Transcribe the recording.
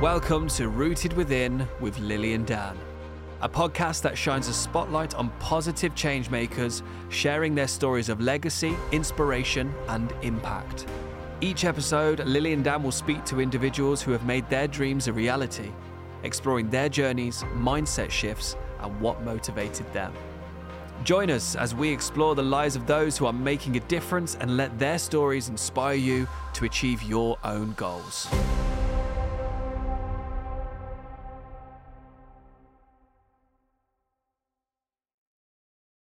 Welcome to Rooted Within with Lili and Dan, a podcast that shines a spotlight on positive changemakers sharing their stories of legacy, inspiration, and impact. Each episode, Lili and Dan will speak to individuals who have made their dreams a reality, exploring their journeys, mindset shifts, and what motivated them. Join us as we explore the lives of those who are making a difference and let their stories inspire you to achieve your own goals.